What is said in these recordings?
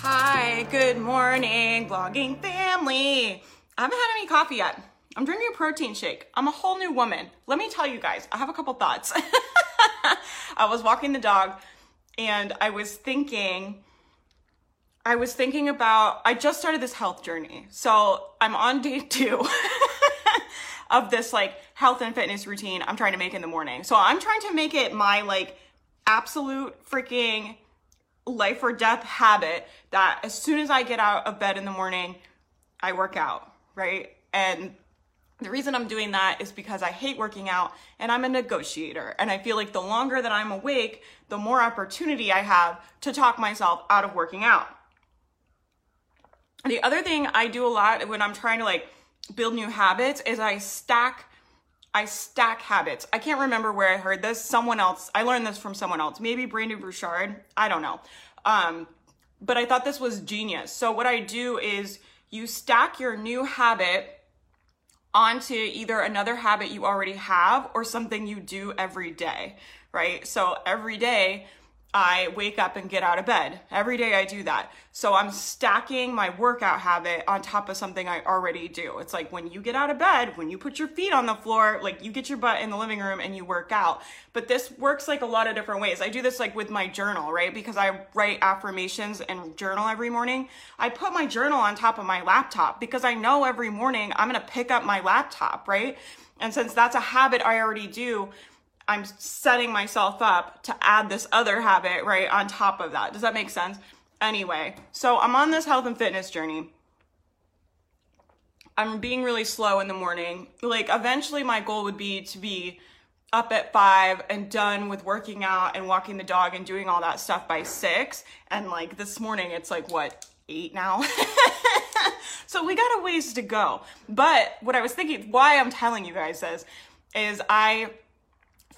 Hi, good morning, blogging family. I haven't had any coffee yet. I'm drinking a protein shake. I'm a whole new woman. Let me tell you guys, I have a couple thoughts. I was walking the dog and I was thinking, I was thinking about, I just started this health journey. So I'm on day two of this like health and fitness routine I'm trying to make in the morning. So I'm trying to make it my like absolute freaking life or death habit that as soon as I get out of bed in the morning, I work out, right? And the reason I'm doing that is because I hate working out and I'm a negotiator. And I feel like the longer that I'm awake, the more opportunity I have to talk myself out of working out. The other thing I do a lot when I'm trying to like build new habits is I stack I stack habits. I can't remember where I heard this. Someone else, I learned this from someone else. Maybe Brendon Burchard. I don't know. Um, but I thought this was genius. So what I do is you stack your new habit onto either another habit you already have or something you do every day, right? So every day I wake up and get out of bed. Every day I do that. So I'm stacking my workout habit on top of something I already do. It's like when you get out of bed, when you put your feet on the floor, like you get your butt in the living room and you work out. But this works like a lot of different ways. I do this like with my journal, right? Because I write affirmations and journal every morning. I put my journal on top of my laptop because I know every morning I'm going to pick up my laptop, right? And since that's a habit I already do, I'm setting myself up to add this other habit right on top of that. Does that make sense? Anyway, so I'm on this health and fitness journey. I'm being really slow in the morning. Like, eventually, my goal would be to be up at five and done with working out and walking the dog and doing all that stuff by six. And like this morning, it's like what, eight now? so we got a ways to go. But what I was thinking, why I'm telling you guys this, is I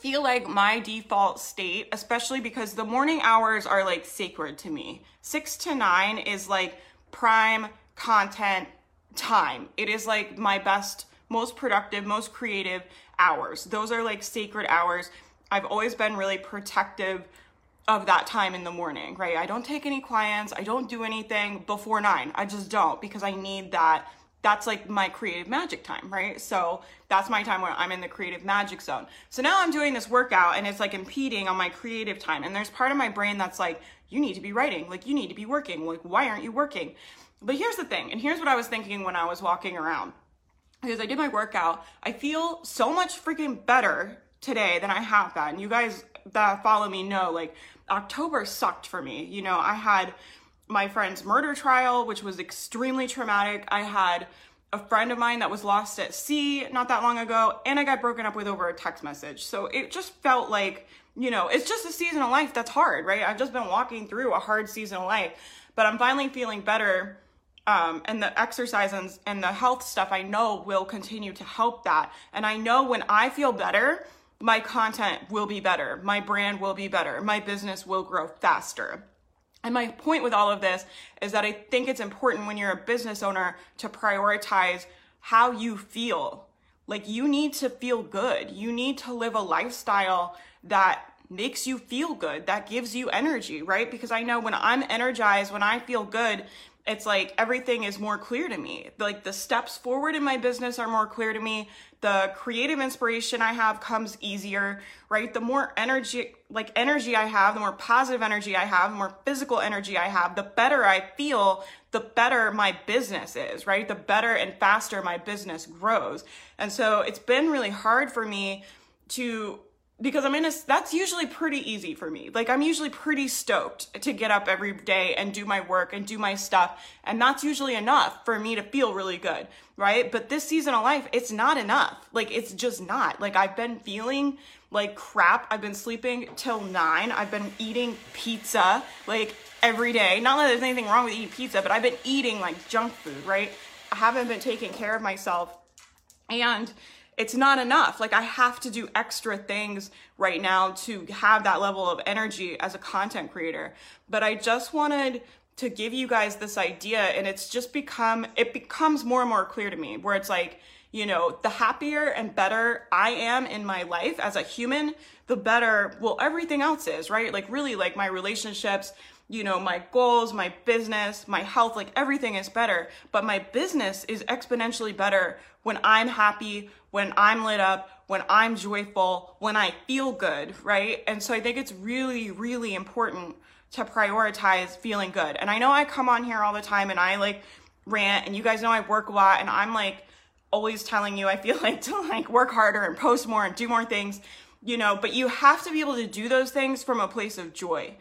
feel like my default state, especially because the morning hours are like sacred to me. Six to nine is like prime content time. It is like my best, most productive, most creative hours. Those are like sacred hours. I've always been really protective of that time in the morning, right? I don't take any clients, I don't do anything before nine. I just don't because I need that that's like my creative magic time, right? So that's my time where I'm in the creative magic zone. So now I'm doing this workout and it's like impeding on my creative time. And there's part of my brain that's like, you need to be writing, like you need to be working, like why aren't you working? But here's the thing, and here's what I was thinking when I was walking around. Because I did my workout, I feel so much freaking better today than I have. And you guys that follow me know like October sucked for me. You know, I had my friend's murder trial, which was extremely traumatic. I had a friend of mine that was lost at sea not that long ago, and I got broken up with over a text message. So it just felt like, you know, it's just a season of life that's hard, right? I've just been walking through a hard season of life, but I'm finally feeling better. Um, and the exercise and, and the health stuff I know will continue to help that. And I know when I feel better, my content will be better, my brand will be better, my business will grow faster. And my point with all of this is that I think it's important when you're a business owner to prioritize how you feel. Like you need to feel good. You need to live a lifestyle that makes you feel good, that gives you energy, right? Because I know when I'm energized, when I feel good, it's like everything is more clear to me. Like the steps forward in my business are more clear to me. The creative inspiration I have comes easier, right? The more energy, like energy I have, the more positive energy I have, the more physical energy I have, the better I feel, the better my business is, right? The better and faster my business grows. And so it's been really hard for me to because I'm in a, that's usually pretty easy for me. Like I'm usually pretty stoked to get up every day and do my work and do my stuff. And that's usually enough for me to feel really good, right? But this season of life, it's not enough. Like it's just not. Like I've been feeling like crap. I've been sleeping till nine. I've been eating pizza like every day. Not that there's anything wrong with eating pizza, but I've been eating like junk food, right? I haven't been taking care of myself. And it's not enough. Like I have to do extra things right now to have that level of energy as a content creator. But I just wanted to give you guys this idea and it's just become it becomes more and more clear to me where it's like, you know, the happier and better I am in my life as a human, the better well everything else is, right? Like really like my relationships, you know, my goals, my business, my health, like everything is better. But my business is exponentially better when I'm happy, when I'm lit up, when I'm joyful, when I feel good, right? And so I think it's really, really important to prioritize feeling good. And I know I come on here all the time and I like rant, and you guys know I work a lot, and I'm like always telling you I feel like to like work harder and post more and do more things, you know, but you have to be able to do those things from a place of joy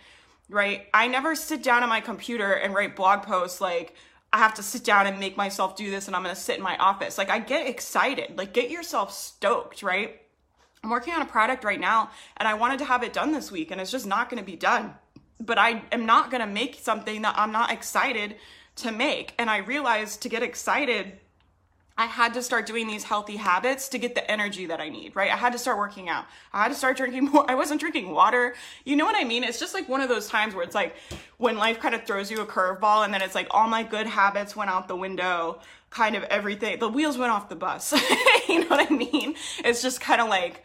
right? I never sit down on my computer and write blog posts like, I have to sit down and make myself do this and I'm gonna sit in my office. Like, I get excited. Like, get yourself stoked, right? I'm working on a product right now and I wanted to have it done this week and it's just not gonna be done. But I am not gonna make something that I'm not excited to make. And I realized to get excited I had to start doing these healthy habits to get the energy that I need, right? I had to start working out. I had to start drinking more. I wasn't drinking water. You know what I mean? It's just like one of those times where it's like when life kind of throws you a curveball and then it's like all my good habits went out the window, kind of everything. The wheels went off the bus. you know what I mean? It's just kind of like,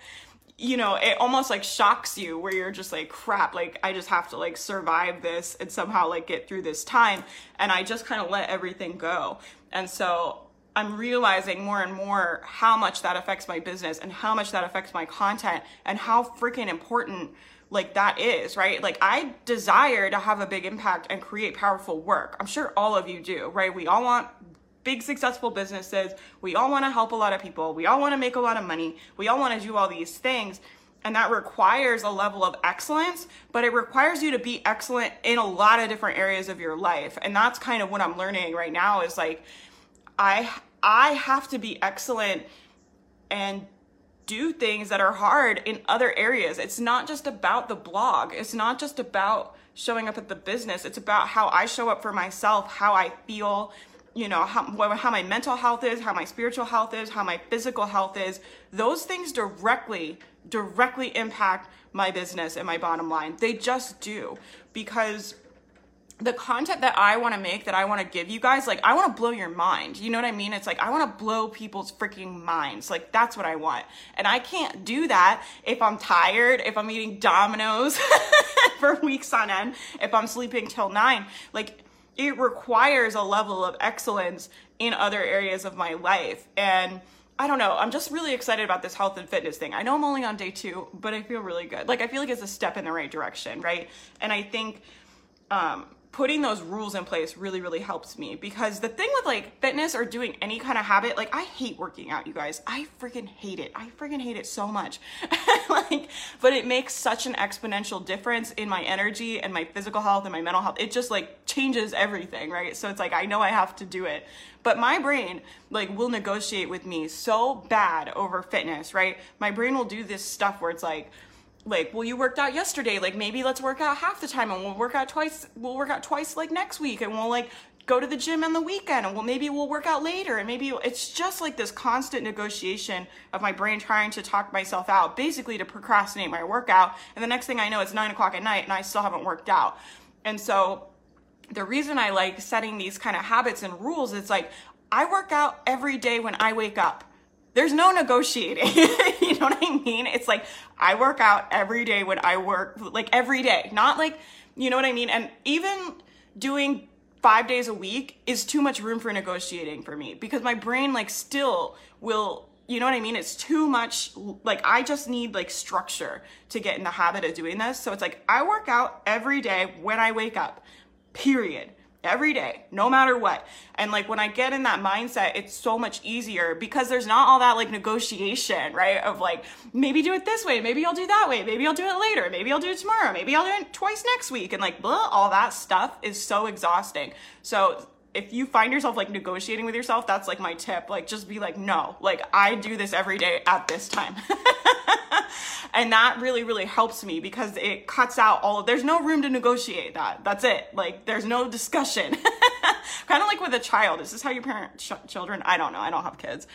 you know, it almost like shocks you where you're just like, crap, like I just have to like survive this and somehow like get through this time. And I just kind of let everything go. And so I'm realizing more and more how much that affects my business and how much that affects my content and how freaking important like that is, right? Like I desire to have a big impact and create powerful work. I'm sure all of you do, right? We all want big successful businesses. We all want to help a lot of people. We all want to make a lot of money. We all want to do all these things. And that requires a level of excellence, but it requires you to be excellent in a lot of different areas of your life. And that's kind of what I'm learning right now is like I I have to be excellent and do things that are hard in other areas. It's not just about the blog. It's not just about showing up at the business. It's about how I show up for myself, how I feel, you know, how, how my mental health is, how my spiritual health is, how my physical health is. Those things directly, directly impact my business and my bottom line. They just do because the content that I want to make, that I want to give you guys, like I want to blow your mind. You know what I mean? It's like I want to blow people's freaking minds. Like that's what I want. And I can't do that if I'm tired, if I'm eating Domino's for weeks on end, if I'm sleeping till 9. Like it requires a level of excellence in other areas of my life. And I don't know. I'm just really excited about this health and fitness thing. I know I'm only on day 2, but I feel really good. Like I feel like it's a step in the right direction, right? And I think um putting those rules in place really really helps me. Because the thing with like fitness or doing any kind of habit like i hate working out you guys. I freaking hate it. I freaking hate it so much. Like but it makes such an exponential difference in my energy and my physical health and my mental health. It just like changes everything right? So it's like i know i have to do it. But my brain like will negotiate with me so bad over fitness right? My brain will do this stuff where it's like like well you worked out yesterday like maybe let's work out half the time and we'll work out twice we'll work out twice like next week and we'll like go to the gym on the weekend and well maybe we'll work out later and maybe it's just like this constant negotiation of my brain trying to talk myself out basically to procrastinate my workout and the next thing i know it's nine o'clock at night and i still haven't worked out and so the reason i like setting these kind of habits and rules is like i work out every day when i wake up there's no negotiating. know what I mean? It's like I work out every day when I work, like every day, not like, you know what I mean? And even doing five days a week is too much room for negotiating for me because my brain, like, still will, you know what I mean? It's too much, like, I just need like structure to get in the habit of doing this. So it's like I work out every day when I wake up, period every day, no matter what. And like when I get in that mindset, it's so much easier because there's not all that like negotiation, right? Of like, maybe do it this way, maybe I'll do that way, maybe I'll do it later, maybe I'll do it tomorrow, maybe I'll do it twice next week. And like, blah, all that stuff is so exhausting. So if you find yourself like negotiating with yourself, that's like my tip. Like, just be like, no, like I do this every day at this time. and that really, really helps me because it cuts out all of, there's no room to negotiate that. That's it. Like, there's no discussion. kind of like with a child. Is this how you parent ch- children? I don't know. I don't have kids.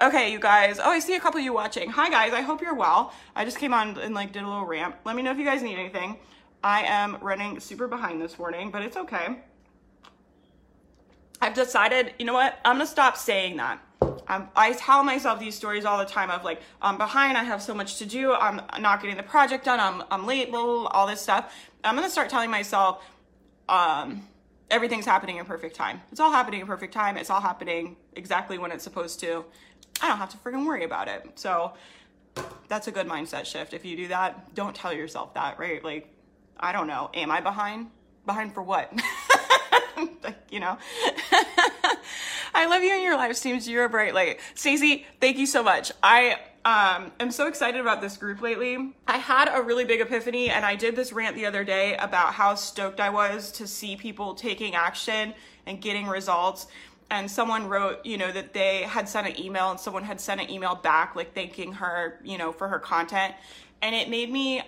Okay, you guys. Oh, I see a couple of you watching. Hi, guys. I hope you're well. I just came on and like did a little rant. Let me know if you guys need anything. I am running super behind this morning, but it's okay. I've decided, you know what? I'm gonna stop saying that. Um, I tell myself these stories all the time of like, I'm behind, I have so much to do, I'm not getting the project done, I'm, I'm late, blah, blah, blah, all this stuff. I'm gonna start telling myself, um, everything's happening in perfect time. It's all happening in perfect time. It's all happening exactly when it's supposed to. I don't have to freaking worry about it. So that's a good mindset shift. If you do that, don't tell yourself that, right? Like, I don't know. Am I behind? Behind for what? you know? I love you and your live streams. You're a bright light. Stacey, thank you so much. I um, am so excited about this group lately. I had a really big epiphany and I did this rant the other day about how stoked I was to see people taking action and getting results. And someone wrote, you know, that they had sent an email and someone had sent an email back, like thanking her, you know, for her content. And it made me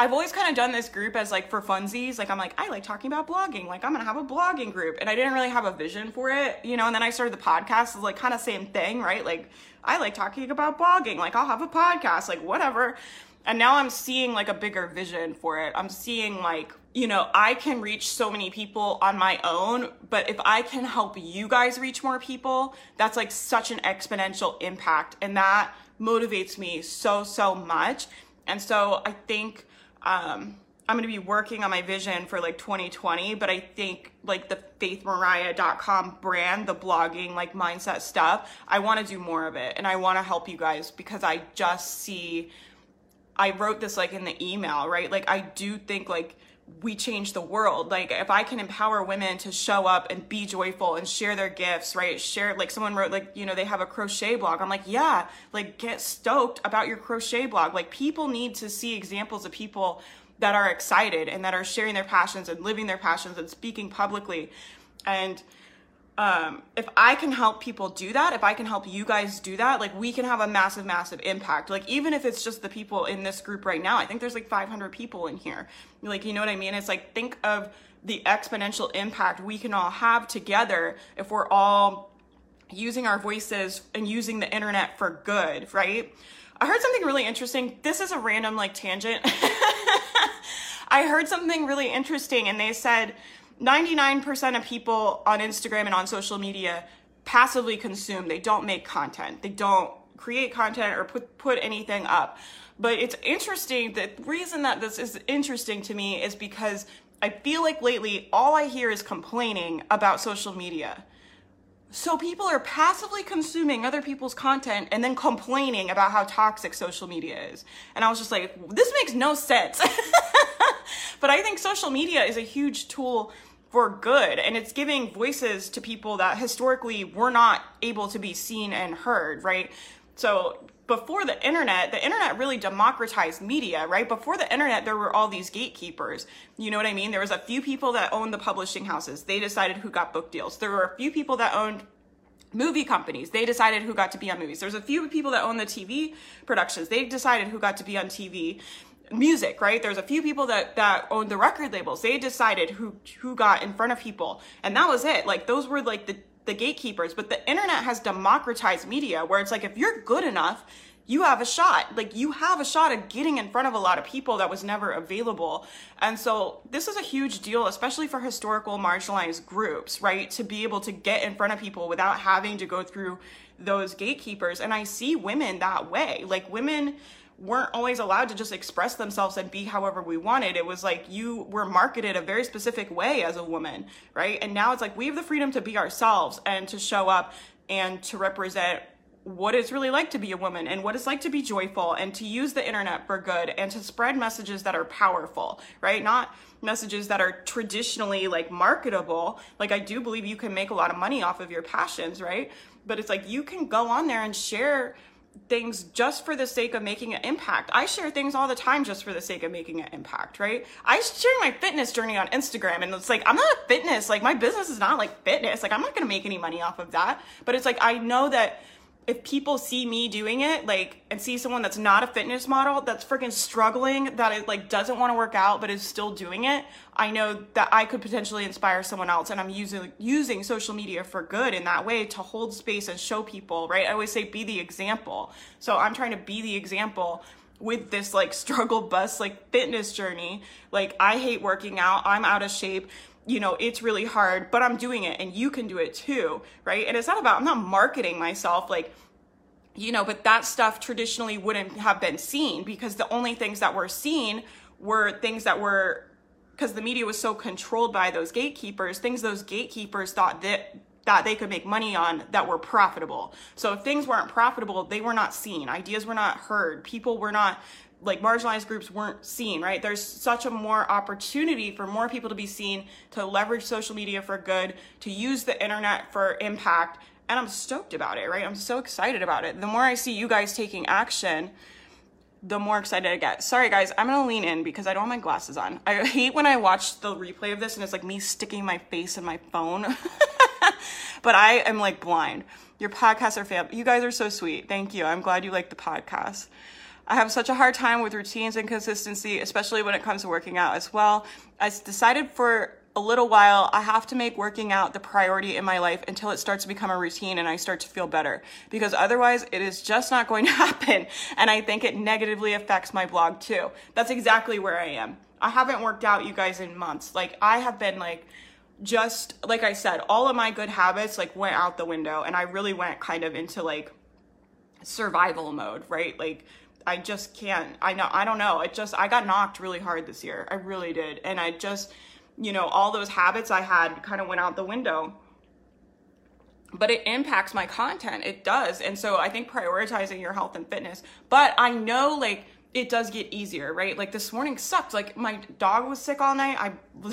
I've always kind of done this group as like for funsies. Like I'm like, I like talking about blogging. Like I'm gonna have a blogging group. And I didn't really have a vision for it, you know, and then I started the podcast, like kind of same thing, right? Like I like talking about blogging. Like I'll have a podcast, like whatever. And now I'm seeing like a bigger vision for it. I'm seeing like, you know, I can reach so many people on my own, but if I can help you guys reach more people, that's like such an exponential impact. And that motivates me so, so much. And so I think um, I'm going to be working on my vision for like 2020, but I think like the faithmariah.com brand, the blogging, like mindset stuff, I want to do more of it and I want to help you guys because I just see, I wrote this like in the email, right? Like I do think like we change the world. Like if I can empower women to show up and be joyful and share their gifts, right? Share like someone wrote like, you know, they have a crochet blog. I'm like, yeah, like get stoked about your crochet blog. Like people need to see examples of people that are excited and that are sharing their passions and living their passions and speaking publicly. And um, if I can help people do that, if I can help you guys do that, like we can have a massive, massive impact. Like even if it's just the people in this group right now, I think there's like 500 people in here. Like, you know what I mean? It's like, think of the exponential impact we can all have together if we're all using our voices and using the internet for good, right? I heard something really interesting. This is a random like tangent. I heard something really interesting and they said, 99% of people on Instagram and on social media passively consume. They don't make content. They don't create content or put put anything up. But it's interesting. The reason that this is interesting to me is because I feel like lately all I hear is complaining about social media. So people are passively consuming other people's content and then complaining about how toxic social media is. And I was just like, this makes no sense. but I think social media is a huge tool for good and it's giving voices to people that historically were not able to be seen and heard right? So before the internet the internet really democratized media right? Before the internet there were all these gatekeepers. You know what i mean? There was a few people that owned the publishing houses. They decided who got book deals. There were a few people that owned movie companies. They decided who got to be on movies. There's a few people that own the tv productions. They decided who got to be on tv music, right? There's a few people that that owned the record labels. They decided who who got in front of people, and that was it. Like those were like the the gatekeepers. But the internet has democratized media, where it's like if you're good enough, you have a shot. Like you have a shot at getting in front of a lot of people that was never available. And so this is a huge deal, especially for historical marginalized groups, right? To be able to get in front of people without having to go through those gatekeepers. And I see women that way. Like women weren't always allowed to just express themselves and be however we wanted. It was like you were marketed a very specific way as a woman, right? And now it's like we have the freedom to be ourselves and to show up and to represent what it's really like to be a woman and what it's like to be joyful and to use the internet for good and to spread messages that are powerful, right? Not messages that are traditionally like marketable. Like I do believe you can make a lot of money off of your passions, right? But it's like you can go on there and share things just for the sake of making an impact. I share things all the time just for the sake of making an impact, right? I share my fitness journey on Instagram and it's like, I'm not a fitness, like my business is not like fitness. Like I'm not going to make any money off of that. But it's like, I know that if people see me doing it, like, and see someone that's not a fitness model, that's freaking struggling, that it like doesn't want to work out, but is still doing it, I know that I could potentially inspire someone else. And I'm using, using social media for good in that way to hold space and show people, right? I always say be the example. So I'm trying to be the example with this like struggle bus like fitness journey. Like I hate working out. I'm out of shape you know, it's really hard, but I'm doing it and you can do it too, right? And it's not about, I'm not marketing myself like, you know, but that stuff traditionally wouldn't have been seen because the only things that were seen were things that were, because the media was so controlled by those gatekeepers, things those gatekeepers thought that that they could make money on that were profitable. So if things weren't profitable, they were not seen. Ideas were not heard. People were not like marginalized groups weren't seen, right? There's such a more opportunity for more people to be seen, to leverage social media for good, to use the internet for impact. And I'm stoked about it, right? I'm so excited about it. The more I see you guys taking action, the more excited I get. Sorry guys, I'm gonna lean in because I don't have my glasses on. I hate when I watch the replay of this and it's like me sticking my face in my phone. but I am like blind. Your podcasts are fab. You guys are so sweet. Thank you. I'm glad you like the podcast. I have such a hard time with routines and consistency, especially when it comes to working out as well. I decided for a little while, I have to make working out the priority in my life until it starts to become a routine and I start to feel better because otherwise it is just not going to happen. And I think it negatively affects my blog too. That's exactly where I am. I haven't worked out you guys in months. Like I have been like, just like I said, all of my good habits like went out the window and I really went kind of into like survival mode, right? Like I just can't. I know. I don't know. It just I got knocked really hard this year. I really did, and I just, you know, all those habits I had kind of went out the window. But it impacts my content. It does, and so I think prioritizing your health and fitness. But I know like it does get easier, right? Like this morning sucked. Like my dog was sick all night. I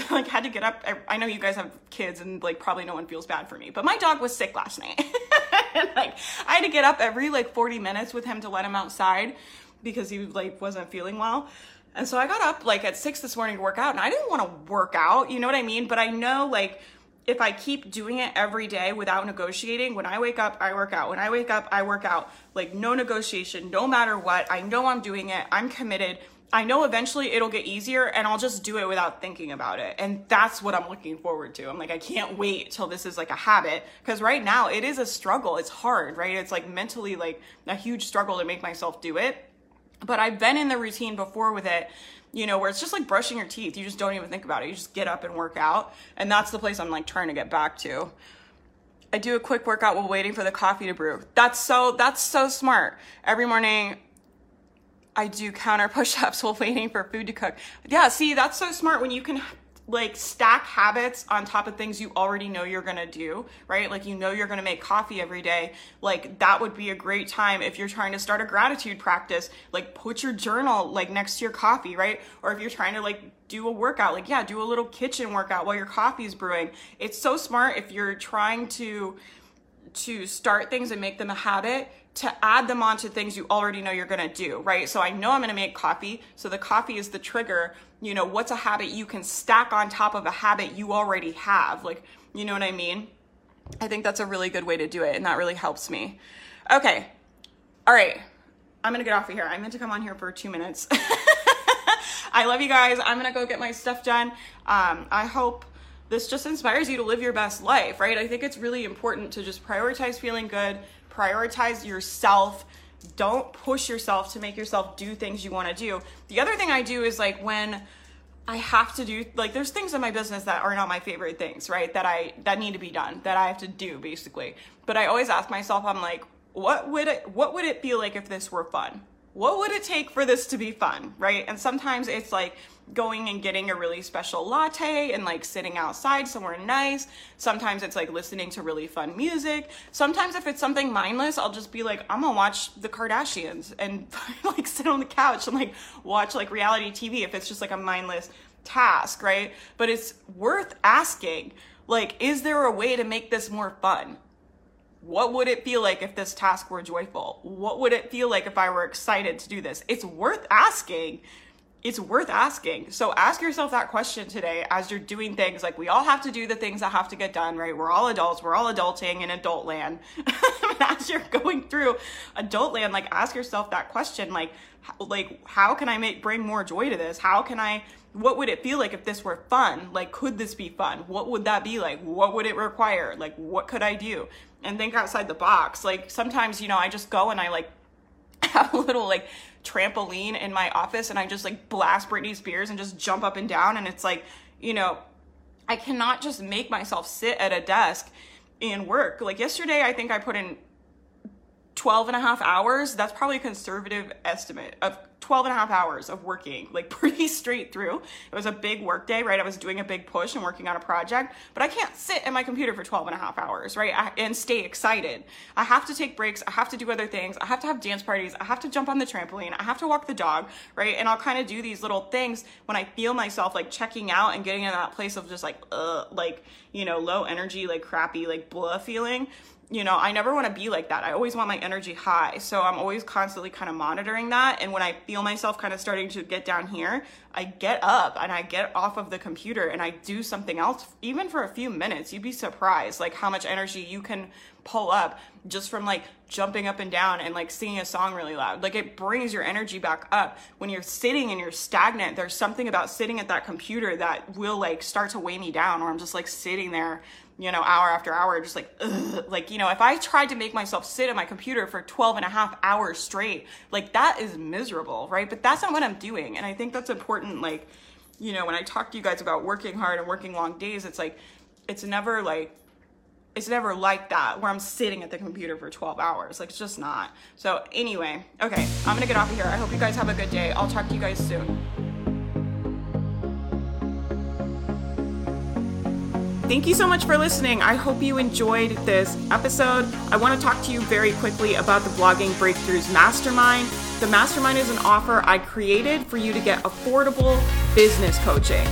like had to get up. I, I know you guys have kids and like probably no one feels bad for me, but my dog was sick last night. and like I had to get up every like 40 minutes with him to let him outside because he like wasn't feeling well. And so I got up like at six this morning to work out and I didn't want to work out, you know what I mean? But I know like if I keep doing it every day without negotiating, when I wake up, I work out. When I wake up, I work out. Like no negotiation, no matter what. I know I'm doing it. I'm committed. I know eventually it'll get easier and I'll just do it without thinking about it. And that's what I'm looking forward to. I'm like, I can't wait till this is like a habit. Cause right now it is a struggle. It's hard, right? It's like mentally like a huge struggle to make myself do it. But I've been in the routine before with it you know, where it's just like brushing your teeth. You just don't even think about it. You just get up and work out. And that's the place I'm like trying to get back to. I do a quick workout while waiting for the coffee to brew. That's so that's so smart. Every morning I do counter push-ups while waiting for food to cook. Yeah, see, that's so smart when you can like stack habits on top of things you already know you're gonna do, right? Like you know you're gonna make coffee every day. Like that would be a great time if you're trying to start a gratitude practice. Like put your journal like next to your coffee, right? Or if you're trying to like do a workout, like yeah, do a little kitchen workout while your coffee is brewing. It's so smart if you're trying to to start things and make them a habit to add them onto things you already know you're gonna do, right? So I know I'm gonna make coffee, so the coffee is the trigger. You know, what's a habit you can stack on top of a habit you already have? Like, you know what I mean? I think that's a really good way to do it, and that really helps me. Okay, all right, I'm gonna get off of here. I meant to come on here for two minutes. I love you guys. I'm gonna go get my stuff done. Um, I hope this just inspires you to live your best life, right? I think it's really important to just prioritize feeling good prioritize yourself. Don't push yourself to make yourself do things you want to do. The other thing i do is like when i have to do like there's things in my business that are not my favorite things right? That i that need to be done that i have to do basically. But i always ask myself i'm like what would it what would it feel like if this were fun? What would it take for this to be fun right? And sometimes it's like going and getting a really special latte and like sitting outside somewhere nice. Sometimes it's like listening to really fun music. Sometimes if it's something mindless, I'll just be like, I'm gonna watch the Kardashians and like sit on the couch and like watch like reality TV if it's just like a mindless task, right? But it's worth asking, like, is there a way to make this more fun? What would it feel like if this task were joyful? What would it feel like if I were excited to do this? It's worth asking it's worth asking. So ask yourself that question today as you're doing things. Like we all have to do the things that have to get done, right? We're all adults. We're all adulting in adult land. as you're going through adult land, like ask yourself that question, like, like how can I make bring more joy to this? How can I? What would it feel like if this were fun? Like, could this be fun? What would that be like? What would it require? Like, what could I do? And think outside the box. Like sometimes, you know, I just go and I like have a little like trampoline in my office and I just like blast Britney Spears and just jump up and down. And it's like, you know, I cannot just make myself sit at a desk and work. Like yesterday, I think I put in 12 and a half hours. That's probably a conservative estimate of 12 and a half hours of working, like pretty straight through. It was a big work day, right? I was doing a big push and working on a project, but I can't sit at my computer for 12 and a half hours, right? I, and stay excited. I have to take breaks. I have to do other things. I have to have dance parties. I have to jump on the trampoline. I have to walk the dog, right? And I'll kind of do these little things when I feel myself like checking out and getting in that place of just like, uh, like, you know, low energy, like crappy, like blah feeling you know, I never want to be like that. I always want my energy high. So I'm always constantly kind of monitoring that. And when I feel myself kind of starting to get down here, I get up and I get off of the computer and I do something else, even for a few minutes. You'd be surprised, like, how much energy you can pull up just from like jumping up and down and like singing a song really loud. Like, it brings your energy back up. When you're sitting and you're stagnant, there's something about sitting at that computer that will like start to weigh me down, or I'm just like sitting there you know, hour after hour, just like, ugh. like, you know, if I tried to make myself sit at my computer for 12 and a half hours straight, like that is miserable, right? But that's not what I'm doing. And I think that's important. Like, you know, when I talk to you guys about working hard and working long days, it's like, it's never like, it's never like that where I'm sitting at the computer for 12 hours. Like, it's just not. So, anyway, okay, I'm gonna get off of here. I hope you guys have a good day. I'll talk to you guys soon. Thank you so much for listening. I hope you enjoyed this episode. I want to talk to you very quickly about the Blogging Breakthroughs Mastermind. The Mastermind is an offer I created for you to get affordable business coaching.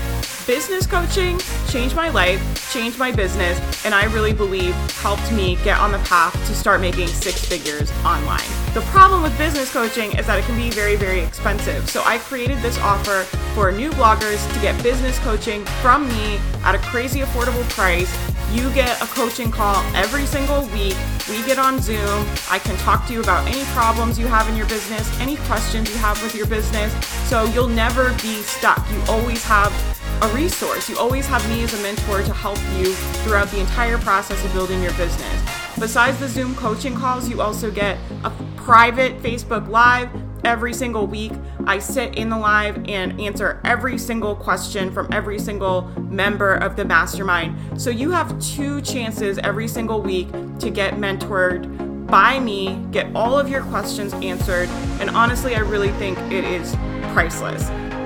Business coaching changed my life, changed my business, and I really believe helped me get on the path to start making six figures online. The problem with business coaching is that it can be very, very expensive. So I created this offer for new bloggers to get business coaching from me at a crazy affordable price. You get a coaching call every single week. We get on Zoom. I can talk to you about any problems you have in your business, any questions you have with your business. So you'll never be stuck. You always have a resource. You always have me as a mentor to help you throughout the entire process of building your business. Besides the Zoom coaching calls, you also get a private Facebook Live every single week. I sit in the live and answer every single question from every single member of the mastermind. So you have two chances every single week to get mentored by me, get all of your questions answered, and honestly, I really think it is priceless.